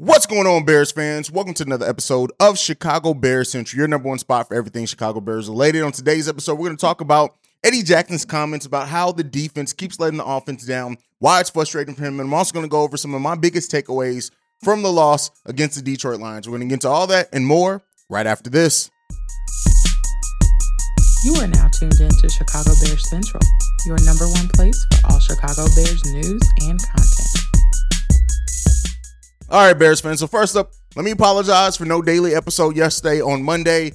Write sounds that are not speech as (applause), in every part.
What's going on, Bears fans? Welcome to another episode of Chicago Bears Central, your number one spot for everything Chicago Bears related. On today's episode, we're going to talk about Eddie Jackson's comments about how the defense keeps letting the offense down, why it's frustrating for him, and I'm also going to go over some of my biggest takeaways from the loss against the Detroit Lions. We're going to get into all that and more right after this. You are now tuned in to Chicago Bears Central, your number one place for all Chicago Bears news and content. All right, Bears fans. So first up, let me apologize for no daily episode yesterday on Monday.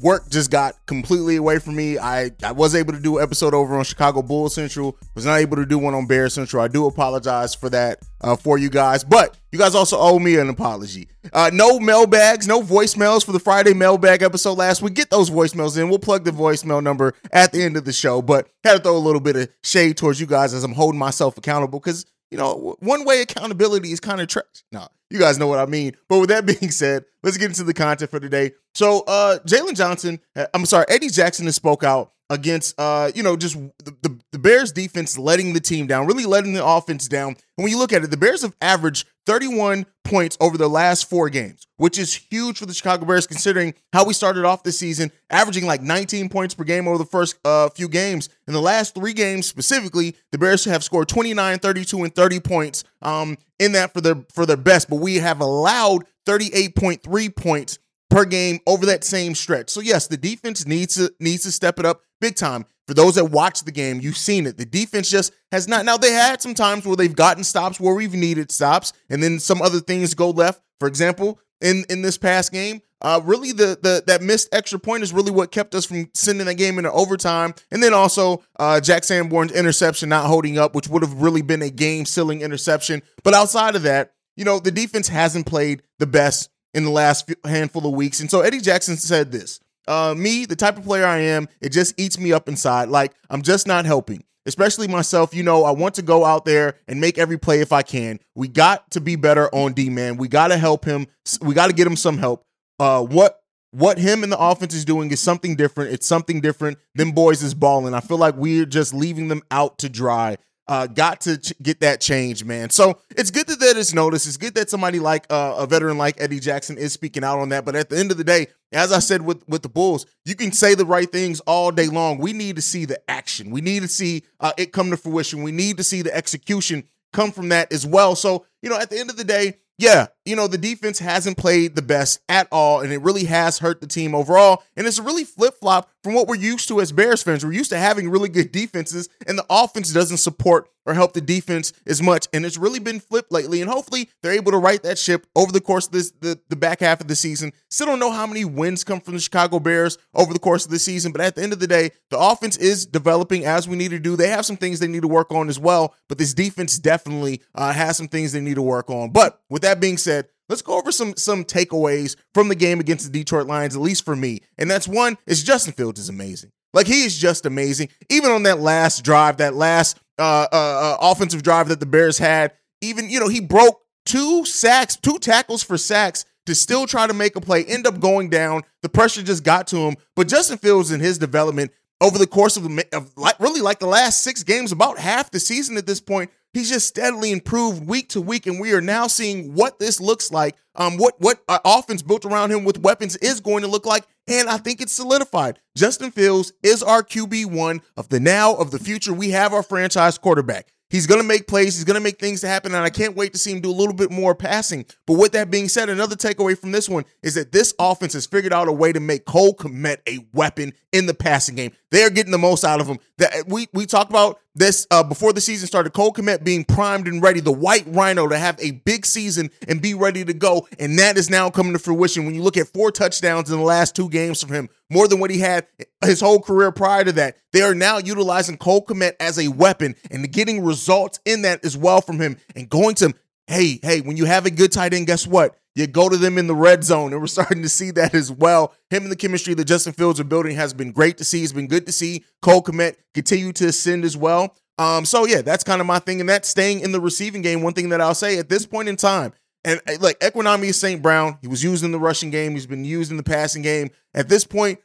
Work just got completely away from me. I, I was able to do an episode over on Chicago Bulls Central, was not able to do one on Bears Central. I do apologize for that uh, for you guys, but you guys also owe me an apology. Uh, no mailbags, no voicemails for the Friday mailbag episode last week. Get those voicemails in. We'll plug the voicemail number at the end of the show, but had to throw a little bit of shade towards you guys as I'm holding myself accountable because you know, one way accountability is kind of trash. No, you guys know what I mean. But with that (laughs) being said, let's get into the content for today. So, uh, Jaylon Johnson, uh, I'm sorry, Eddie Jackson has spoke out against, uh, you know, just the, the Bears defense letting the team down, really letting the offense down. And when you look at it, the Bears have averaged 31 points over the last four games, which is huge for the Chicago Bears considering how we started off the season, averaging like 19 points per game over the first uh, few games. In the last three games specifically, the Bears have scored 29, 32, and 30 points um, in that for their for their best, but we have allowed 38.3 points per game over that same stretch. So yes, the defense needs to needs to step it up big time. For those that watch the game, you've seen it. The defense just has not. Now they had some times where they've gotten stops where we've needed stops, and then some other things go left. For example, in in this past game, uh, really the the that missed extra point is really what kept us from sending that game into overtime. And then also uh, Jack Sanborn's interception not holding up, which would have really been a game sealing interception. But outside of that, you know, the defense hasn't played the best in the last handful of weeks. And so Eddie Jackson said this uh, me, the type of player I am, it just eats me up inside. Like I'm just not helping. Especially myself, you know, I want to go out there and make every play if I can. We got to be better on D man. We got to help him. We got to get him some help. Uh, what what him and the offense is doing is something different. It's something different. Them boys is balling. I feel like we're just leaving them out to dry uh, got to ch- get that change, man. So it's good that that is noticed. It's good that somebody like uh, a veteran like Eddie Jackson is speaking out on that. But at the end of the day, as I said with with the Bulls, you can say the right things all day long. We need to see the action. We need to see uh, it come to fruition. We need to see the execution come from that as well. So you know, at the end of the day, yeah, you know, the defense hasn't played the best at all, and it really has hurt the team overall. And it's a really flip flop from what we're used to as Bears fans. We're used to having really good defenses, and the offense doesn't support or help the defense as much. And it's really been flipped lately. And hopefully they're able to right that ship over the course of this the, the back half of the season. Still don't know how many wins come from the Chicago Bears over the course of the season, but at the end of the day, the offense is developing as we need to do. They have some things they need to work on as well, but this defense definitely uh, has some things they need to work on. But with that being said, let's go over some some takeaways from the game against the Detroit Lions, at least for me. And that's one is Justin Fields is amazing. Like he is just amazing. Even on that last drive, that last uh, uh, uh, offensive drive that the Bears had, even you know he broke two sacks, two tackles for sacks to still try to make a play, end up going down. The pressure just got to him. But Justin Fields in his development over the course of, of like really like the last six games, about half the season at this point, He's just steadily improved week to week, and we are now seeing what this looks like. Um, what what uh, offense built around him with weapons is going to look like, and I think it's solidified. Justin Fields is our QB one of the now of the future. We have our franchise quarterback. He's going to make plays. He's going to make things happen. And I can't wait to see him do a little bit more passing. But with that being said, another takeaway from this one is that this offense has figured out a way to make Cole Kmet a weapon in the passing game. They're getting the most out of him. That we we talked about this uh, before the season started. Cole Kmet being primed and ready, the white rhino to have a big season and be ready to go, and that is now coming to fruition. When you look at four touchdowns in the last two games from him, more than what he had his whole career prior to that, they are now utilizing Cole Kmet as a weapon and getting results in that as well from him, and going to hey, hey, when you have a good tight end, guess what? You go to them in the red zone, and we're (laughs) starting to see that as well. Him and the chemistry that Justin Fields are building has been great to see. It's been good to see Cole Kmet continue to ascend as well. Um, so yeah, that's kind of my thing, and that's staying in the receiving game. One thing that I'll say at this point in time, and like Equanimeous St. Brown, he was used in the rushing game, he's been used in the passing game. At this point,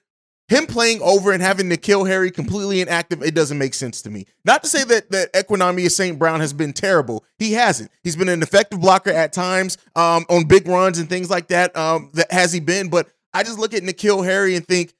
him playing over and having N'Keal Harry completely inactive, it doesn't make sense to me. Not to say that that Equanimeous St. Brown has been terrible. He hasn't. He's been an effective blocker at times um, on big runs and things like that. Um, that has he been? But I just look at N'Keal Harry and think,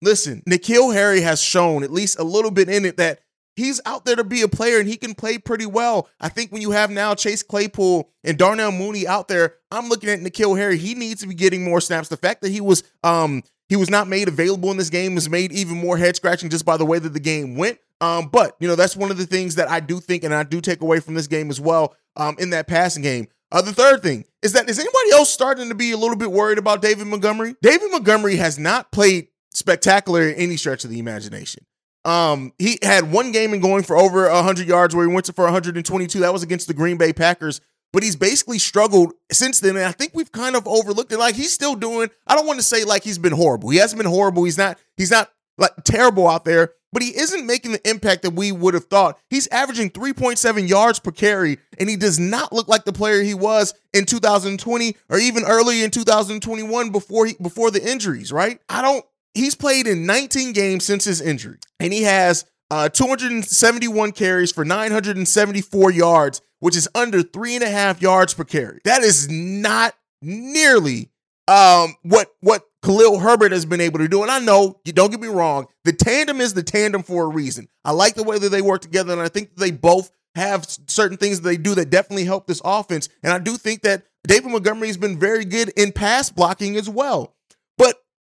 listen, N'Keal Harry has shown at least a little bit in it that he's out there to be a player and he can play pretty well. I think when you have now Chase Claypool and Darnell Mooney out there, I'm looking at N'Keal Harry. He needs to be getting more snaps. The fact that he was um he was not made available in this game was made even more head scratching just by the way that the game went. Um, but you know that's one of the things that I do think and I do take away from this game as well. Um, in that passing game. Uh, the third thing is that is anybody else starting to be a little bit worried about David Montgomery? David Montgomery has not played spectacular in any stretch of the imagination. Um, he had one game in going for over 100 yards where he went to for 122. That was against the Green Bay Packers but he's basically struggled since then. And I think we've kind of overlooked it. Like he's still doing, I don't want to say like he's been horrible. He hasn't been horrible. He's not, he's not like terrible out there, but he isn't making the impact that we would have thought. He's averaging 3.7 yards per carry, and he does not look like the player he was in 2020 or even early in 2021 before he before the injuries, right? I don't he's played in 19 games since his injury, and he has uh, 271 carries for 974 yards which is under three and a half yards per carry. That is not nearly um, what what Khalil Herbert has been able to do. And I know, you don't get me wrong, the tandem is the tandem for a reason. I like the way that they work together, and I think they both have certain things that they do that definitely help this offense. And I do think that David Montgomery has been very good in pass blocking as well. But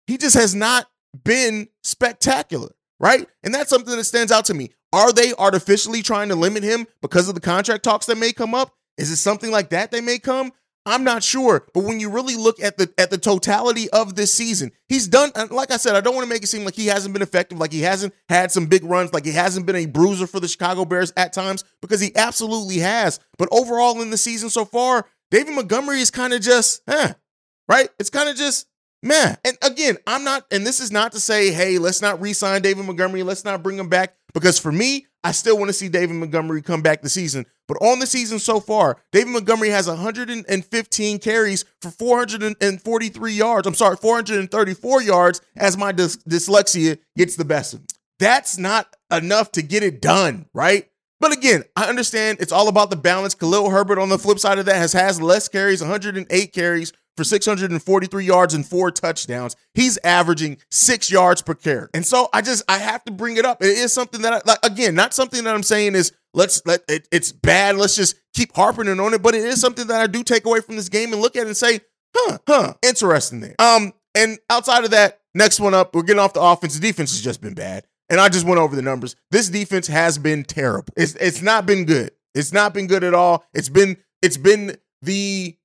he just has not been spectacular, right? And that's something that stands out to me. Are they artificially trying to limit him because of the contract talks that may come up? Is it something like that they may come? I'm not sure, but when you really look at the at the totality of this season, he's done. Like I said, I don't want to make it seem like he hasn't been effective, like he hasn't had some big runs, like he hasn't been a bruiser for the Chicago Bears at times, because he absolutely has. But overall in the season so far, David Montgomery is kind of just, eh, right? It's kind of just man. And again, I'm not, and this is not to say, hey, let's not re-sign David Montgomery, let's not bring him back. Because for me, I still want to see David Montgomery come back the season. But on the season so far, David Montgomery has 115 carries for 443 yards. I'm sorry, 434 yards as my dys- dyslexia gets the best of me. That's not enough to get it done, right? But again, I understand it's all about the balance. Khalil Herbert on the flip side of that has has less carries, 108 carries for 643 yards and four touchdowns. He's averaging six yards per carry. And so I just, I have to bring it up. It is something that I, like, again, not something that I'm saying is let's let it, it's bad. Let's just keep harping on it. But it is something that I do take away from this game and look at and say, huh, huh, interesting there. Um, and outside of that, next one up, we're getting off the offense. The defense has just been bad. And I just went over the numbers. This defense has been terrible. It's it's not been good. It's not been good at all. It's been it's been the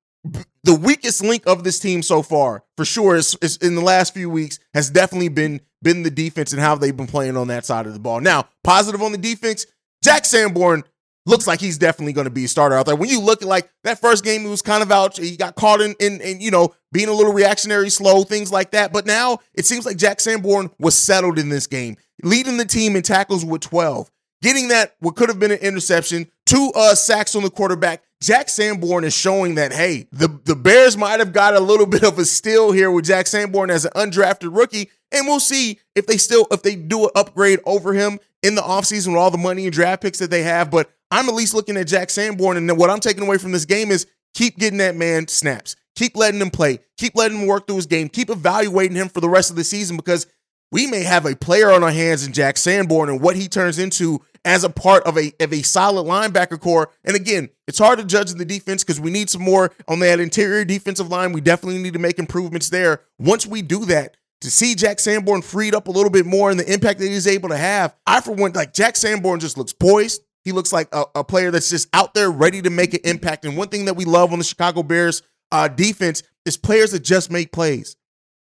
the weakest link of this team so far, for sure, is, is, in the last few weeks, has definitely been been the defense and how they've been playing on that side of the ball. Now, positive on the defense, Jack Sanborn looks like he's definitely going to be a starter out there. When you look at like that first game, he was kind of out. He got caught in, in, in, you know, being a little reactionary, slow, things like that. But now it seems like Jack Sanborn was settled in this game, leading the team in tackles with 12, getting that what could have been an interception, two uh, sacks on the quarterback, Jack Sanborn is showing that hey, the, the Bears might have got a little (laughs) bit of a steal here with Jack Sanborn as an undrafted rookie. And we'll see if they still if they do an upgrade over him in the offseason with all the money and draft picks that they have. But I'm at least looking at Jack Sanborn, and what I'm taking away from this game is keep getting that man snaps. Keep letting him play. Keep letting him work through his game. Keep evaluating him for the rest of the season because we may have a player on our hands in Jack Sanborn and what he turns into as a part of a of a solid linebacker corps. And again, it's hard to judge the defense because we need some more on that interior defensive line. We definitely need to make improvements there. Once we do that, to see Jack Sanborn freed up a little bit more and the impact that he's able to have, I for one like Jack Sanborn just looks poised. He looks like a, a player that's just out there ready to make an impact. And one thing that we love on the Chicago Bears uh, defense is players that just make plays.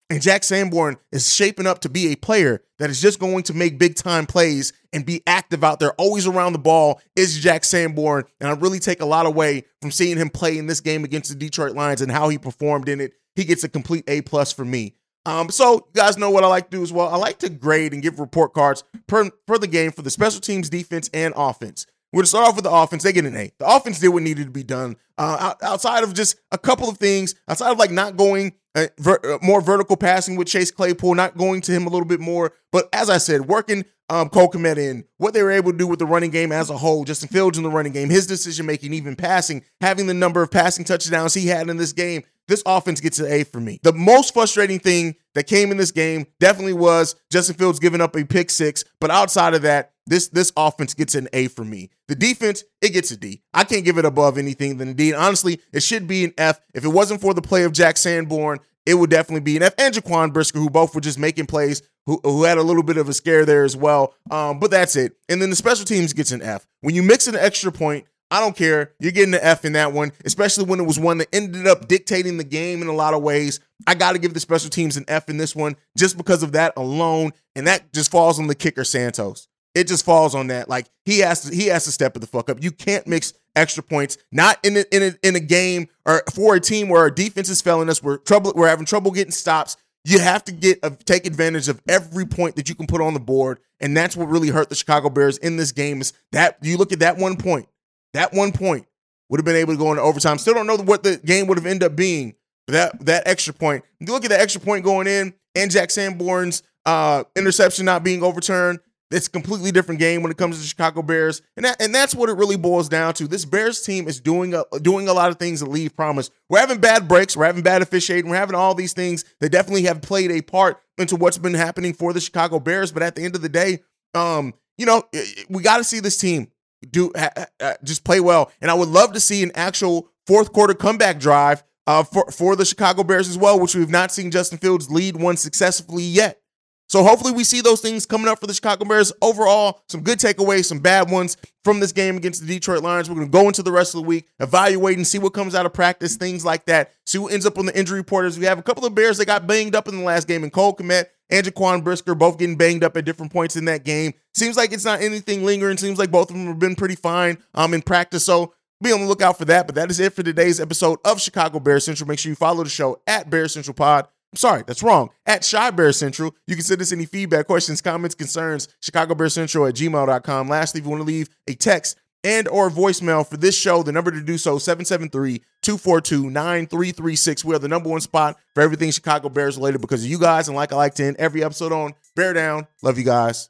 And Jack Sanborn is shaping up to be a player that is just going to make big time plays and be active out there, always around the ball, is Jack Sanborn. And I really take a lot away from seeing him play in this game against the Detroit Lions and how he performed in it. He gets a complete A plus for me. Um, so you guys know what I like to do as well. I like to grade and give report cards per, per the game for the special teams, defense, and offense. We're gonna start off with the offense. They get an A. The offense did what needed to be done. Uh, outside of just a couple of things, outside of like not going uh, ver- uh, more vertical passing with Chase Claypool, not going to him a little bit more. But as I said, working um, Cole Kmet in, what they were able to do with the running game as a whole, Justin Fields in the running game, his decision making, even passing, having the number of passing touchdowns he had in this game, this offense gets an A for me. The most frustrating thing that came in this game definitely was Justin Fields giving up a pick six. But outside of that, this this offense gets an A for me. The defense, it gets a D. I can't give it above anything than a D. And honestly, it should be an F. If it wasn't for the play of Jack Sanborn, it would definitely be an F. And Jaquan Brisker, who both were just making plays, who, who had a little bit of a scare there as well. Um, but that's it. And then the special teams gets an F. When you mix an extra point, I don't care. You're getting the F in that one, especially when it was one that ended up dictating the game in a lot of ways. I got to give the special teams an F in this one just because of that alone. And that just falls on the kicker, Santos. It just falls on that. Like he has to, he has to step the fuck up. You can't mix extra points, not in a, in a, in a game or for a team where our defense is failing us. We're trouble. We're having trouble getting stops. You have to get uh, take advantage of every point that you can put on the board, and that's what really hurt the Chicago Bears in this game. Is that you look at that one point that one point would have been able to go into overtime. Still don't know what the game would have ended up being. But that that extra point. You look at the extra point going in and Jack Sanborn's uh, interception not being overturned. It's a completely different game when it comes to the Chicago Bears, and that and that's what it really boils down to. This Bears team is doing a doing a lot of things that leave promise. We're having bad breaks, we're having bad officiating, we're having all these things that definitely have played a part into what's been happening for the Chicago Bears. But at the end of the day, um, you know, we got to see this team do uh, just play well. And I would love to see an actual fourth quarter comeback drive uh, for for the Chicago Bears as well, which we've not seen Justin Fields lead one successfully yet. So hopefully we see those things coming up for the Chicago Bears. Overall, some good takeaways, some bad ones from this game against the Detroit Lions. We're going to go into the rest of the week, evaluate and see what comes out of practice, things like that. See what ends up on the injury report. As we have a couple of Bears that got banged up in the last game, and Cole Kmet and Jaquan Brisker both getting banged up at different points in that game. Seems like it's not anything lingering. Seems like both of them have been pretty fine um, in practice. So be on the lookout for that. But that is it for today's episode of Chicago Bear Central. Make sure you follow the show at Bear Central Pod sorry, that's wrong. At Chi Bear Central, you can send us any feedback, questions, comments, concerns, Chicago Central at gmail.com. Lastly, if you want to leave a text and or voicemail for this show, the number to do so, 773-242-9336. We are the number one spot for everything Chicago Bears related because of you guys. And like I like to end every episode on Bear Down. Love you guys.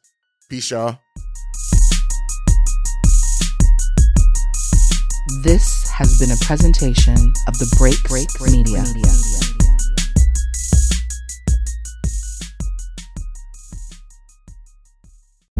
Peace, y'all. This has been a presentation of the Break Break Media. Media.